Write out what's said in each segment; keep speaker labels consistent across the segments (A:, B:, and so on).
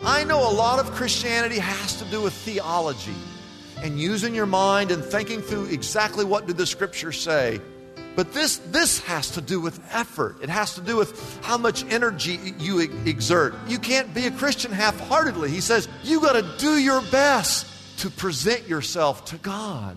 A: I know a lot of Christianity has to do with theology and using your mind and thinking through exactly what do the scriptures say. But this, this has to do with effort. It has to do with how much energy you exert. You can't be a Christian half heartedly. He says, you got to do your best to present yourself to God.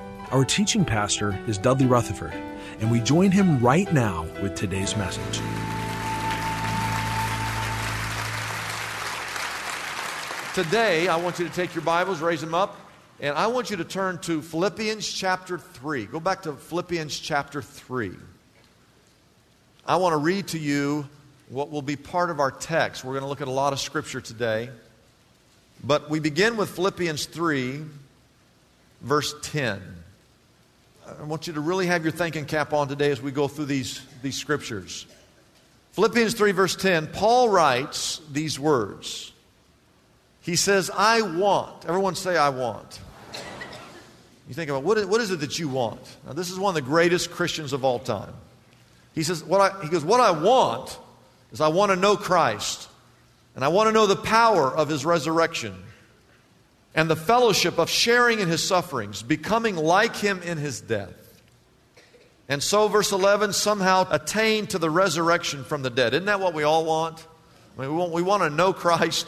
B: Our teaching pastor is Dudley Rutherford, and we join him right now with today's message.
A: Today, I want you to take your Bibles, raise them up, and I want you to turn to Philippians chapter 3. Go back to Philippians chapter 3. I want to read to you what will be part of our text. We're going to look at a lot of scripture today. But we begin with Philippians 3, verse 10. I want you to really have your thinking cap on today as we go through these, these scriptures. Philippians 3, verse 10, Paul writes these words. He says, I want. Everyone say, I want. You think about what is, what is it that you want? Now, this is one of the greatest Christians of all time. He says, what I, he goes, What I want is I want to know Christ, and I want to know the power of his resurrection and the fellowship of sharing in his sufferings, becoming like him in his death. And so, verse 11, somehow attain to the resurrection from the dead. Isn't that what we all want? I mean, we want, we want to know Christ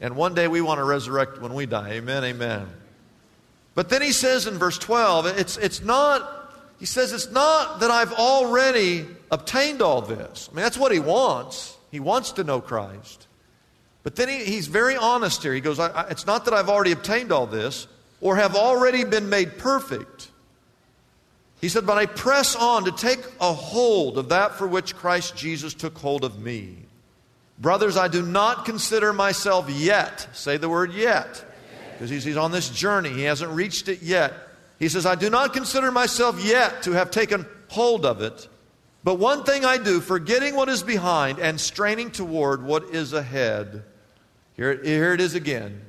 A: and one day we want to resurrect when we die. Amen, amen. But then he says in verse 12, it's, it's not, he says, it's not that I've already obtained all this. I mean, that's what he wants. He wants to know Christ. But then he, he's very honest here. He goes, I, I, It's not that I've already obtained all this or have already been made perfect. He said, But I press on to take a hold of that for which Christ Jesus took hold of me. Brothers, I do not consider myself yet, say the word yet, because he's, he's on this journey. He hasn't reached it yet. He says, I do not consider myself yet to have taken hold of it. But one thing I do, forgetting what is behind and straining toward what is ahead. Here, here it is again.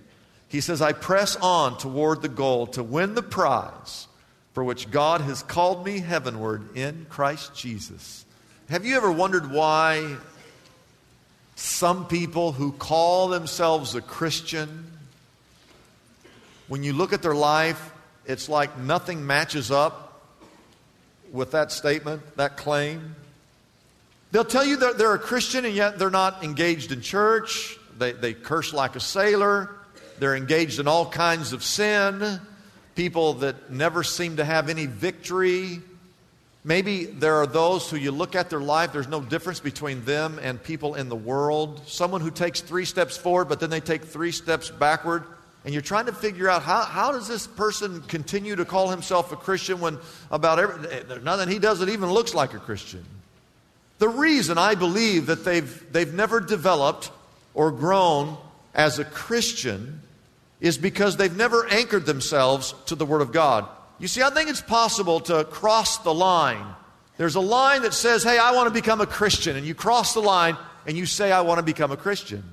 A: He says, I press on toward the goal to win the prize for which God has called me heavenward in Christ Jesus. Have you ever wondered why some people who call themselves a Christian, when you look at their life, it's like nothing matches up with that statement, that claim. They'll tell you that they're a Christian and yet they're not engaged in church. They, they curse like a sailor. They're engaged in all kinds of sin. People that never seem to have any victory. Maybe there are those who you look at their life, there's no difference between them and people in the world. Someone who takes three steps forward, but then they take three steps backward. And you're trying to figure out how, how does this person continue to call himself a Christian when about every, nothing he does that even looks like a Christian? The reason I believe that they've, they've never developed or grown as a Christian is because they've never anchored themselves to the Word of God. You see, I think it's possible to cross the line. There's a line that says, Hey, I want to become a Christian. And you cross the line and you say, I want to become a Christian.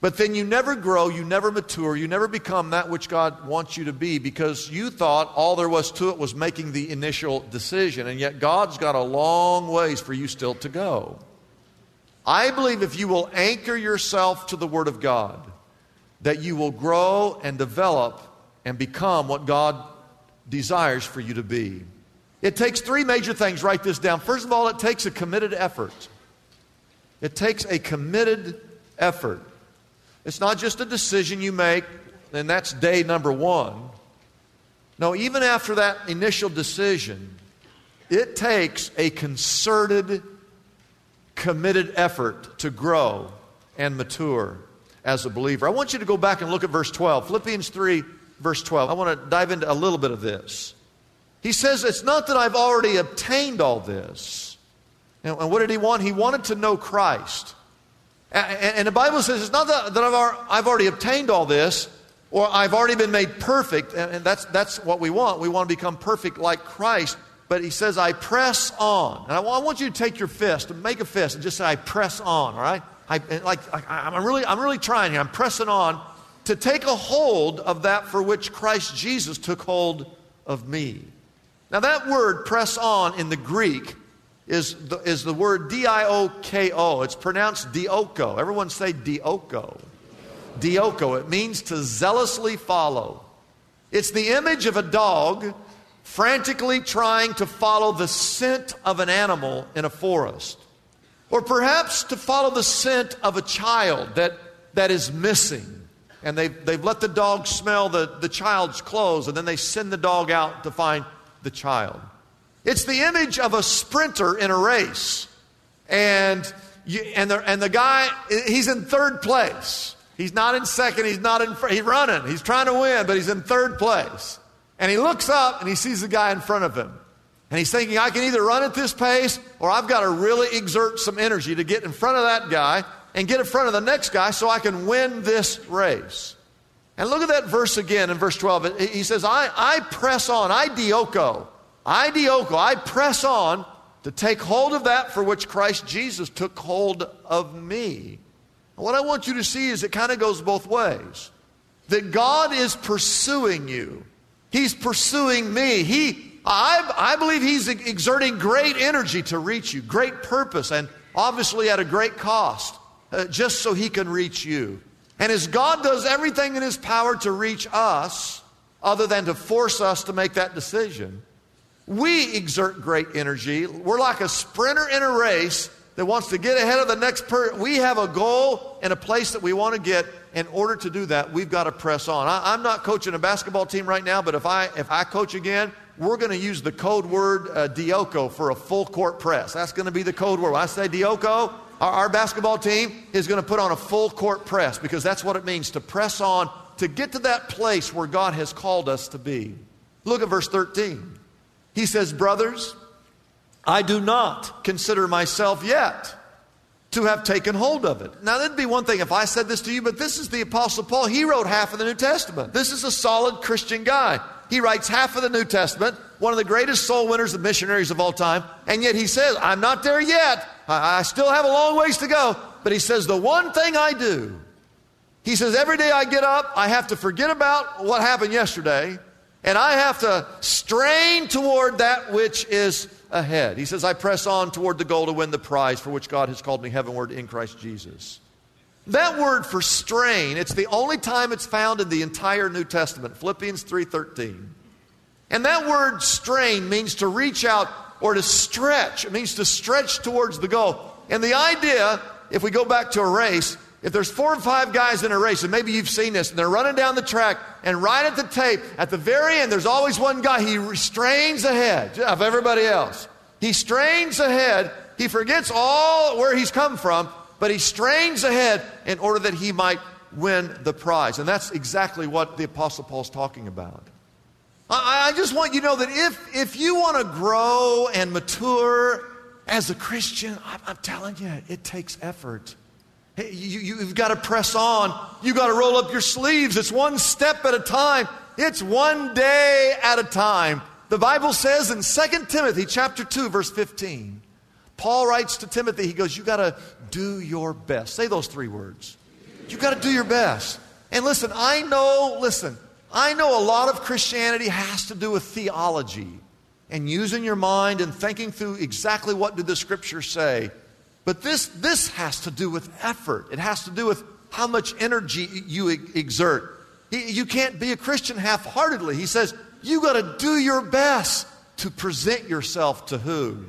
A: But then you never grow, you never mature, you never become that which God wants you to be because you thought all there was to it was making the initial decision. And yet God's got a long ways for you still to go. I believe if you will anchor yourself to the Word of God, that you will grow and develop and become what God desires for you to be. It takes three major things. Write this down. First of all, it takes a committed effort. It takes a committed effort. It's not just a decision you make, and that's day number one. No, even after that initial decision, it takes a concerted, committed effort to grow and mature as a believer. I want you to go back and look at verse 12. Philippians 3, verse 12. I want to dive into a little bit of this. He says, It's not that I've already obtained all this. And what did he want? He wanted to know Christ. And the Bible says it's not that I've already obtained all this or I've already been made perfect. And that's, that's what we want. We want to become perfect like Christ. But he says, I press on. And I want you to take your fist and make a fist and just say, I press on, all right? I, like, I, am really, I'm really trying here. I'm pressing on to take a hold of that for which Christ Jesus took hold of me. Now, that word, press on, in the Greek, is the, is the word D I O K O. It's pronounced dioko. Everyone say dioko. Dioko. It means to zealously follow. It's the image of a dog frantically trying to follow the scent of an animal in a forest. Or perhaps to follow the scent of a child that, that is missing. And they've, they've let the dog smell the, the child's clothes, and then they send the dog out to find the child. It's the image of a sprinter in a race. And, you, and, the, and the guy, he's in third place. He's not in second, he's not in. He's running, he's trying to win, but he's in third place. And he looks up and he sees the guy in front of him. And he's thinking, I can either run at this pace or I've got to really exert some energy to get in front of that guy and get in front of the next guy so I can win this race. And look at that verse again in verse 12. He says, I, I press on, I dioko, I dioko, I press on to take hold of that for which Christ Jesus took hold of me. And what I want you to see is it kind of goes both ways. That God is pursuing you. He's pursuing me. He I, I believe he's exerting great energy to reach you, great purpose, and obviously at a great cost, uh, just so he can reach you. And as God does everything in his power to reach us, other than to force us to make that decision, we exert great energy. We're like a sprinter in a race that wants to get ahead of the next person. We have a goal and a place that we want to get. In order to do that, we've got to press on. I, am not coaching a basketball team right now, but if I if I coach again, we're going to use the code word uh, Dioko for a full court press. That's going to be the code word. When I say Dioko, our, our basketball team is going to put on a full court press because that's what it means to press on to get to that place where God has called us to be. Look at verse 13. He says, Brothers, I do not consider myself yet to have taken hold of it. Now, that'd be one thing if I said this to you, but this is the Apostle Paul. He wrote half of the New Testament. This is a solid Christian guy. He writes half of the New Testament, one of the greatest soul winners and missionaries of all time, and yet he says, I'm not there yet. I, I still have a long ways to go. But he says, The one thing I do, he says, every day I get up, I have to forget about what happened yesterday, and I have to strain toward that which is ahead. He says, I press on toward the goal to win the prize for which God has called me heavenward in Christ Jesus. That word for strain, it's the only time it's found in the entire New Testament, Philippians 3:13. And that word strain means to reach out or to stretch. It means to stretch towards the goal. And the idea, if we go back to a race, if there's four or five guys in a race, and maybe you've seen this, and they're running down the track, and right at the tape, at the very end, there's always one guy, he strains ahead of everybody else. He strains ahead. He forgets all where he's come from, but he strains ahead in order that he might win the prize. And that's exactly what the Apostle Paul's talking about. I, I just want you to know that if, if you want to grow and mature as a Christian, I'm, I'm telling you, it takes effort. Hey, you, you've got to press on. You've got to roll up your sleeves. It's one step at a time. It's one day at a time. The Bible says in 2 Timothy chapter 2 verse 15, Paul writes to Timothy, he goes, You got to do your best. Say those three words. You got to do your best. And listen, I know, listen, I know a lot of Christianity has to do with theology and using your mind and thinking through exactly what did the scripture say. But this, this has to do with effort. It has to do with how much energy you exert. You can't be a Christian half heartedly. He says, you got to do your best to present yourself to who?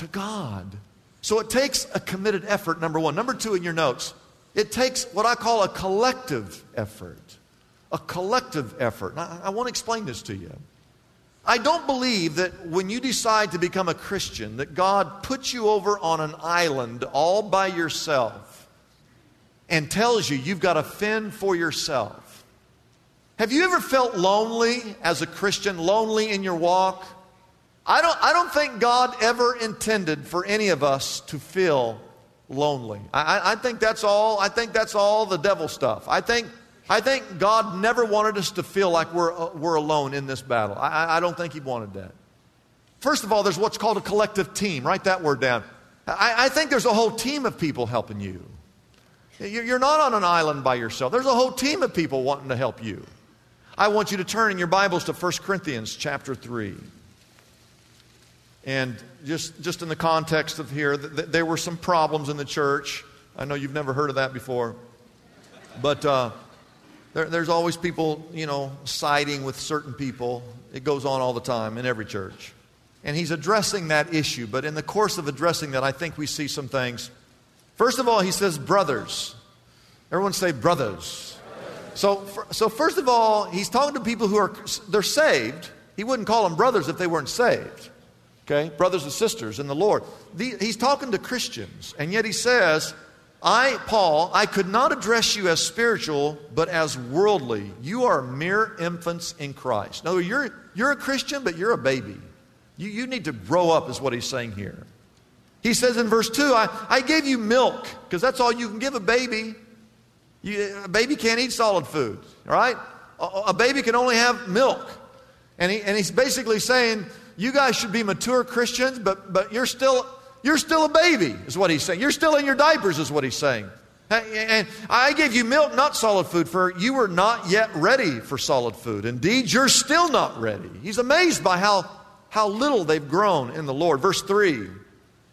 A: to God. So it takes a committed effort, number one. Number two, in your notes, it takes what I call a collective effort. A collective effort. I, I want to explain this to you. I don't believe that when you decide to become a Christian, that God puts you over on an island all by yourself and tells you you've got to fend for yourself. Have you ever felt lonely as a Christian, lonely in your walk? I don't, I don't think God ever intended for any of us to feel lonely. I, I think that's all. I think that's all the devil stuff. I think I think God never wanted us to feel like we're, uh, we're alone in this battle. I, I don't think He wanted that. First of all, there's what's called a collective team. Write that word down. I, I think there's a whole team of people helping you. You're not on an island by yourself. There's a whole team of people wanting to help you. I want you to turn in your Bibles to 1 Corinthians chapter 3. And just, just in the context of here, th- th- there were some problems in the church. I know you've never heard of that before. But uh, there, there's always people, you know, siding with certain people. It goes on all the time in every church. And he's addressing that issue. But in the course of addressing that, I think we see some things. First of all, he says, brothers. Everyone say brothers. So, so first of all, he's talking to people who are they're saved. He wouldn't call them brothers if they weren't saved. Okay, brothers and sisters in the Lord. The, he's talking to Christians, and yet he says, I, Paul, I could not address you as spiritual, but as worldly. You are mere infants in Christ. No, you're, you're a Christian, but you're a baby. You, you need to grow up, is what he's saying here. He says in verse 2, I, I gave you milk, because that's all you can give a baby. You, a baby can't eat solid food, all right? A, a baby can only have milk. And, he, and he's basically saying, you guys should be mature Christians, but, but you're still you're still a baby, is what he's saying. You're still in your diapers, is what he's saying. And I gave you milk, not solid food, for you were not yet ready for solid food. Indeed, you're still not ready. He's amazed by how, how little they've grown in the Lord. Verse 3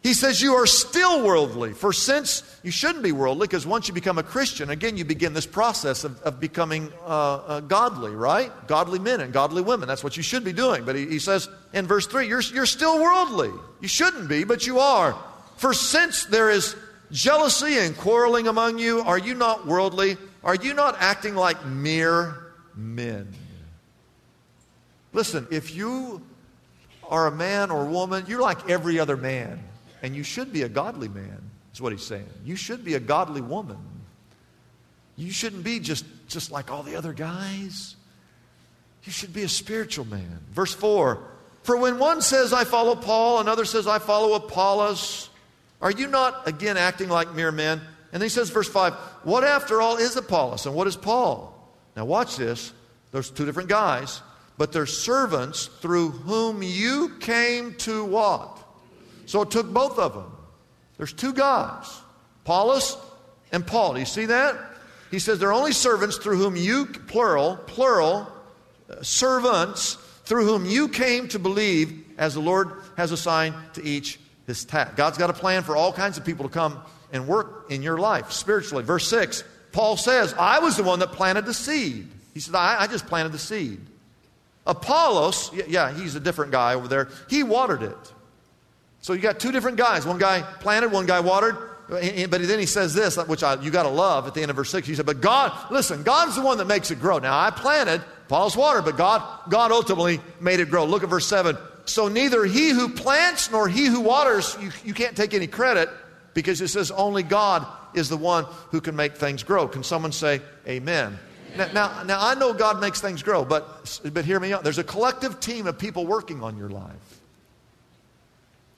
A: he says, You are still worldly. For since you shouldn't be worldly, because once you become a Christian, again, you begin this process of, of becoming uh, uh, godly, right? Godly men and godly women. That's what you should be doing. But he, he says in verse 3, you're, you're still worldly. You shouldn't be, but you are. For since there is jealousy and quarreling among you, are you not worldly? Are you not acting like mere men? Listen, if you are a man or woman, you're like every other man. And you should be a godly man, is what he's saying. You should be a godly woman. You shouldn't be just, just like all the other guys. You should be a spiritual man. Verse 4 For when one says, I follow Paul, another says, I follow Apollos, are you not again acting like mere men? And he says, verse 5 What after all is Apollos and what is Paul? Now watch this. There's two different guys, but they're servants through whom you came to what? So it took both of them. There's two guys, Apollos and Paul. Do you see that? He says they're only servants through whom you, plural, plural, uh, servants through whom you came to believe as the Lord has assigned to each his task. God's got a plan for all kinds of people to come and work in your life spiritually. Verse 6, Paul says, I was the one that planted the seed. He said, I, I just planted the seed. Apollos, yeah, he's a different guy over there, he watered it. So you got two different guys. One guy planted, one guy watered. But then he says this, which I, you got to love at the end of verse 6. He said, But God, listen, God's the one that makes it grow. Now I planted, Paul's water, but God, God ultimately made it grow. Look at verse 7. So neither he who plants nor he who waters, you, you can't take any credit because it says only God is the one who can make things grow. Can someone say amen? Now, now, now, I know God makes things grow, but, but hear me out. There's a collective team of people working on your life.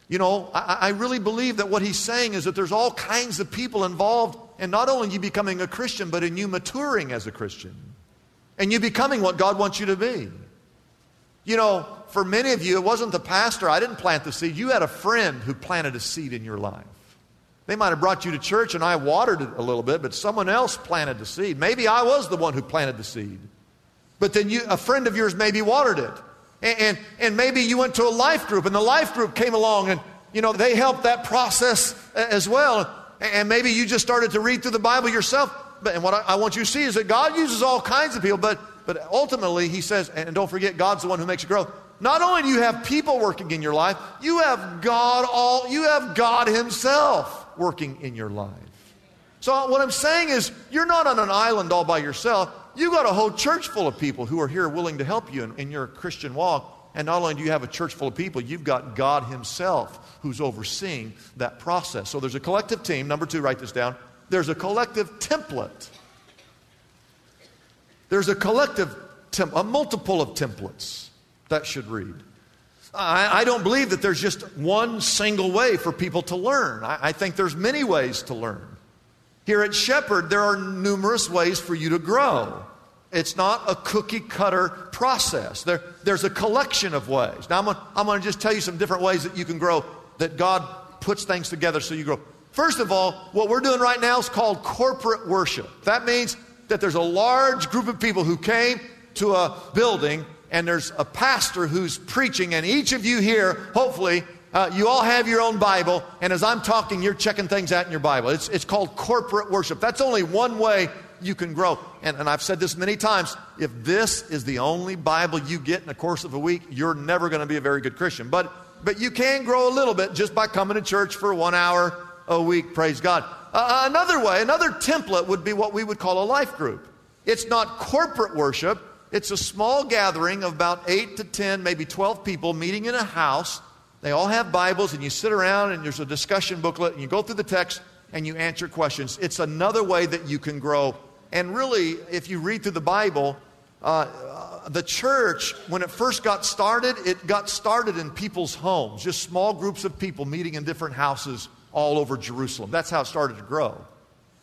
A: You know, I, I, really believe that what he's saying is that there's all kinds of people involved in not only you becoming a Christian, but in you maturing as a Christian. And you becoming what God wants you to be. You know, for many of you, it wasn't the pastor. I didn't plant the seed. You had a friend who planted a seed in your life. They might have brought you to church and I watered it a little bit, but someone else planted the seed. Maybe I was the one who planted the seed. But then you, a friend of yours maybe watered it. And, and, and, maybe you went to a life group and the life group came along and, you know, they helped that process uh, as well. And maybe you just started to read through the Bible yourself. But, and what I, I want you to see is that God uses all kinds of people, but, but ultimately he says, and don't forget, God's the one who makes it grow. not only do you have people working in your life, you have God all you have God himself working in your life. So what I'm saying is you're not on an island all by yourself. You got a whole church full of people who are here willing to help you in, in your Christian walk. And not only do you have a church full of people, you've got God Himself who's overseeing that process. So there's a collective team. Number two, write this down. There's a collective template. There's a collective, tem- a multiple of templates that should read. I, I, don't believe that there's just one single way for people to learn. I, I think there's many ways to learn. Here at Shepherd, there are numerous ways for you to grow. It's not a cookie cutter process. There, there's a collection of ways. Now, I'm I'm gonna just tell you some different ways that you can grow, that God puts things together so you grow. First of all, what we're doing right now is called corporate worship. That means that there's a large group of people who came to a building and there's a pastor who's preaching, and each of you here, hopefully, uh, you all have your own Bible, and as I'm talking, you're checking things out in your Bible. It's, it's called corporate worship. That's only one way you can grow. And, and I've said this many times if this is the only Bible you get in the course of a week, you're never going to be a very good Christian. But, but you can grow a little bit just by coming to church for one hour a week, praise God. Uh, another way, another template would be what we would call a life group. It's not corporate worship, it's a small gathering of about 8 to 10, maybe 12 people meeting in a house. They all have Bibles, and you sit around and there's a discussion booklet, and you go through the text and you answer questions. It's another way that you can grow. And really, if you read through the Bible, uh, uh, the church, when it first got started, it got started in people's homes, just small groups of people meeting in different houses all over Jerusalem. That's how it started to grow.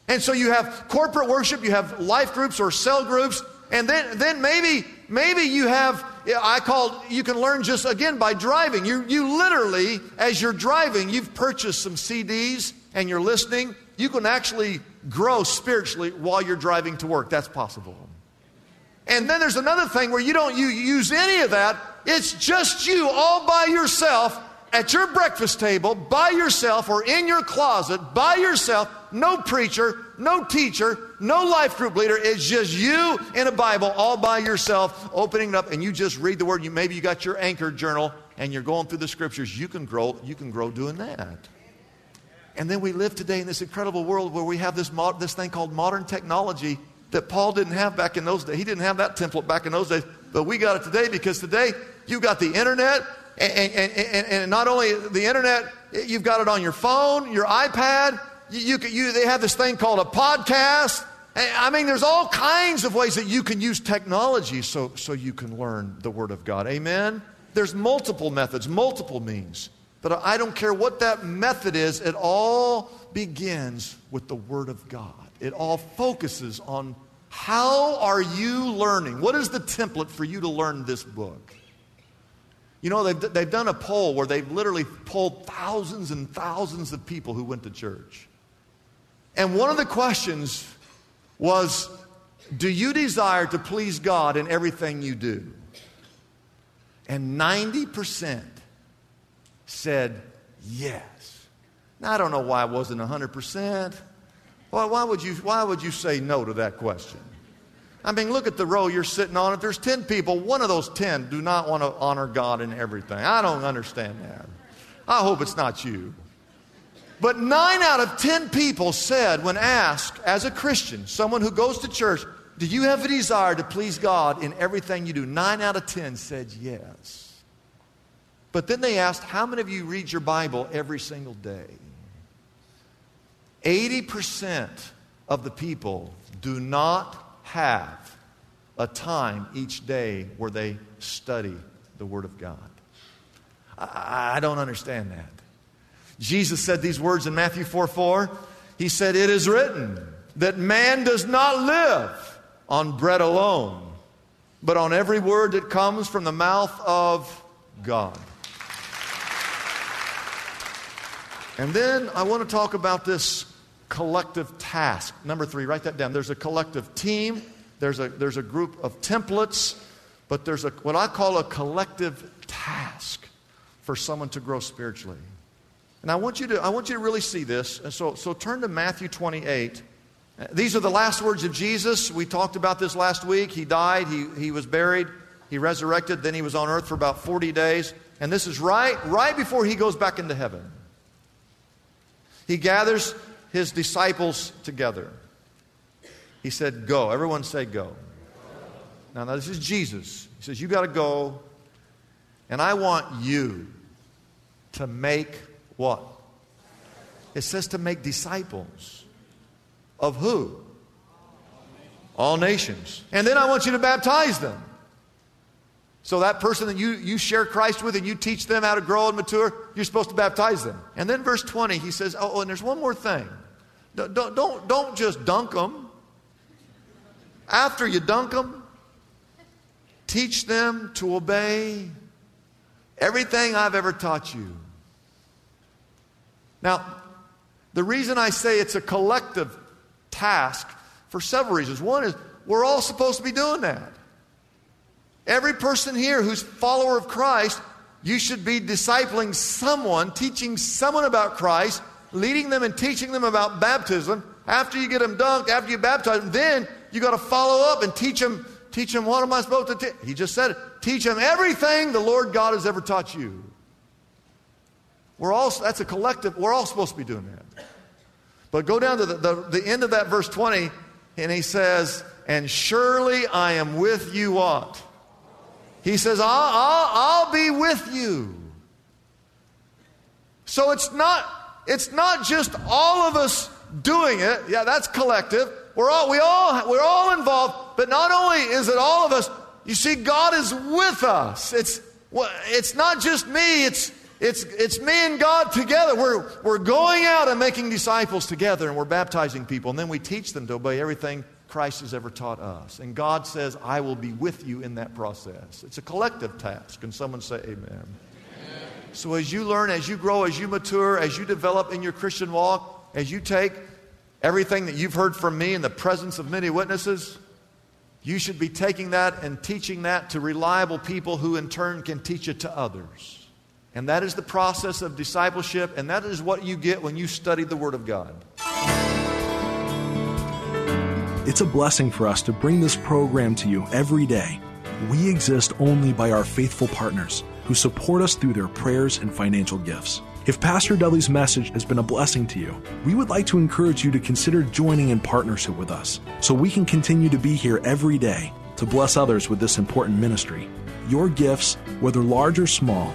A: And so you have corporate worship, you have life groups or cell groups, and then, then maybe, maybe you have, I called, you can learn just again by driving. You, you literally, as you're driving, you've purchased some CDs and you're listening. You can actually grow spiritually while you're driving to work. That's possible. And then there's another thing where you don't you use any of that. It's just you all by yourself at your breakfast table by yourself or in your closet by yourself, no preacher, no teacher, no life group leader. It's just you in a Bible all by yourself, opening it up, and you just read the word. You maybe you got your anchor journal and you're going through the scriptures. You can grow. You can grow doing that. And then we live today in this incredible world where we have this, mod, this thing called modern technology that Paul didn't have back in those days. He didn't have that template back in those days, but we got it today because today you got the internet, and, and, and, and, not only the internet, you've got it on your phone, your iPad. You, you, you, they have this thing called a podcast. I mean, there's all kinds of ways that you can use technology so, so you can learn the Word of God. Amen? There's multiple methods, multiple means. But I don't care what that method is, it all begins with the Word of God. It all focuses on how are you learning? What is the template for you to learn this book? You know, they've, they've done a poll where they've literally polled thousands and thousands of people who went to church. And one of the questions was Do you desire to please God in everything you do? And 90% said yes. Now, I don't know why it wasn't 100%. Why, why, would you, why would you say no to that question? I mean, look at the row you're sitting on. If there's 10 people, one of those 10 do not want to honor God in everything. I don't understand that. I hope it's not you. But nine out of 10 people said, when asked as a Christian, someone who goes to church, do you have a desire to please God in everything you do? Nine out of 10 said yes. But then they asked, how many of you read your Bible every single day? 80% of the people do not have a time each day where they study the Word of God. I, I don't understand that. Jesus said these words in Matthew 4 4. He said, It is written that man does not live on bread alone, but on every word that comes from the mouth of God. And then I want to talk about this collective task. Number three, write that down. There's a collective team, there's a, there's a group of templates, but there's a, what I call a collective task for someone to grow spiritually. And I want you to, I want you to really see this. And so, so turn to Matthew 28. These are the last words of Jesus. We talked about this last week. He died, he, he was buried. He resurrected, then he was on earth for about 40 days. And this is right, right before he goes back into heaven. He gathers his disciples together. He said, Go. Everyone say, Go. Now, now this is Jesus. He says, You got to go, and I want you to make what? It says to make disciples. Of who? All nations. And then I want you to baptize them. So that person that you, you share Christ with and you teach them how to grow and mature, you're supposed to baptize them. And then verse 20, he says, oh, oh and there's one more thing. Don't, don't, don't just dunk them. After you dunk them, teach them to obey everything I've ever taught you. Now, the reason I say it's a collective task for several reasons. One is we're all supposed to be doing that. Every person here who's follower of Christ, you should be discipling someone, teaching someone about Christ, leading them and teaching them about baptism. After you get them dunked, after you baptize them, then you got to follow up and teach them. Teach them what am I supposed to teach? He just said it. Teach them everything the Lord God has ever taught you. We're all that's a collective. We're all supposed to be doing that. But go down to the, the, the end of that verse 20, and he says, "And surely I am with you what." He says, I'll, I'll, I'll be with you. So it's not, it's not just all of us doing it. Yeah, that's collective. We're all, we all, we're all involved. But not only is it all of us, you see, God is with us. It's, it's not just me, it's, it's, it's me and God together. We're, we're going out and making disciples together, and we're baptizing people, and then we teach them to obey everything Christ has ever taught us. And God says, I will be with you in that process. It's a collective task. Can someone say amen? amen? So as you learn, as you grow, as you mature, as you develop in your Christian walk, as you take everything that you've heard from me in the presence of many witnesses, you should be taking that and teaching that to reliable people who in turn can teach it to others. And that is the process of discipleship, and that is what you get when you study the Word of God.
B: It's a blessing for us to bring this program to you every day. We exist only by our faithful partners who support us through their prayers and financial gifts. If Pastor Dudley's message has been a blessing to you, we would like to encourage you to consider joining in partnership with us so we can continue to be here every day to bless others with this important ministry. Your gifts, whether large or small,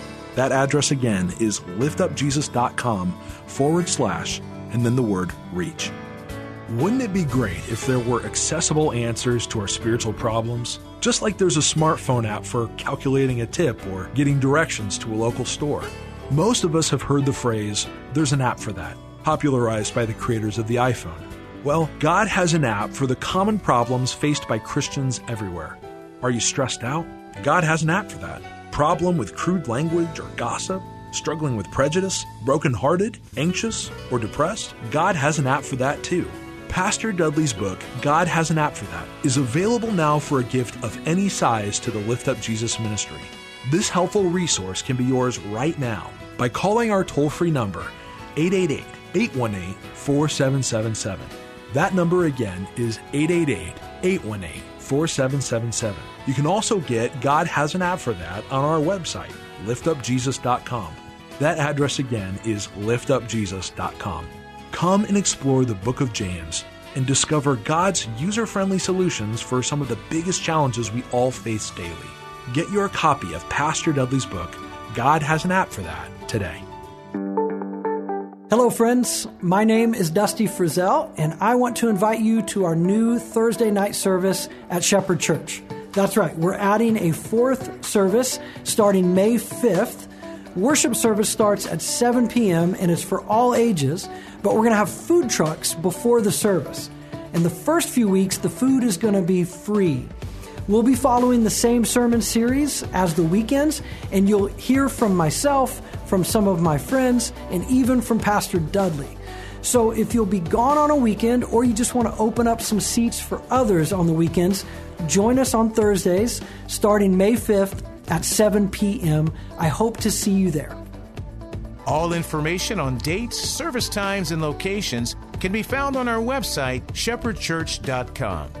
B: That address again is liftupjesus.com forward slash and then the word reach. Wouldn't it be great if there were accessible answers to our spiritual problems? Just like there's a smartphone app for calculating a tip or getting directions to a local store. Most of us have heard the phrase, there's an app for that, popularized by the creators of the iPhone. Well, God has an app for the common problems faced by Christians everywhere. Are you stressed out? God has an app for that. Problem with crude language or gossip? Struggling with prejudice? Brokenhearted? Anxious? Or depressed? God has an app for that too. Pastor Dudley's book, God Has an App for That, is available now for a gift of any size to the Lift Up Jesus ministry. This helpful resource can be yours right now by calling our toll free number, 888 818 4777. That number again is 888 818 4777. You can also get God Has an App for That on our website, liftupjesus.com. That address again is liftupjesus.com. Come and explore the book of James and discover God's user friendly solutions for some of the biggest challenges we all face daily. Get your copy of Pastor Dudley's book, God Has an App for That, today.
C: Hello, friends. My name is Dusty Frizzell, and I want to invite you to our new Thursday night service at Shepherd Church. That's right, we're adding a fourth service starting May 5th. Worship service starts at 7 p.m. and it's for all ages but we're going to have food trucks before the service. In the first few weeks, the food is going to be free. We'll be following the same sermon series as the weekends, and you'll hear from myself, from some of my friends, and even from Pastor Dudley. So if you'll be gone on a weekend or you just want to open up some seats for others on the weekends, join us on Thursdays starting May 5th at 7 p.m. I hope to see you there.
D: All information on dates, service times, and locations can be found on our website, shepherdchurch.com.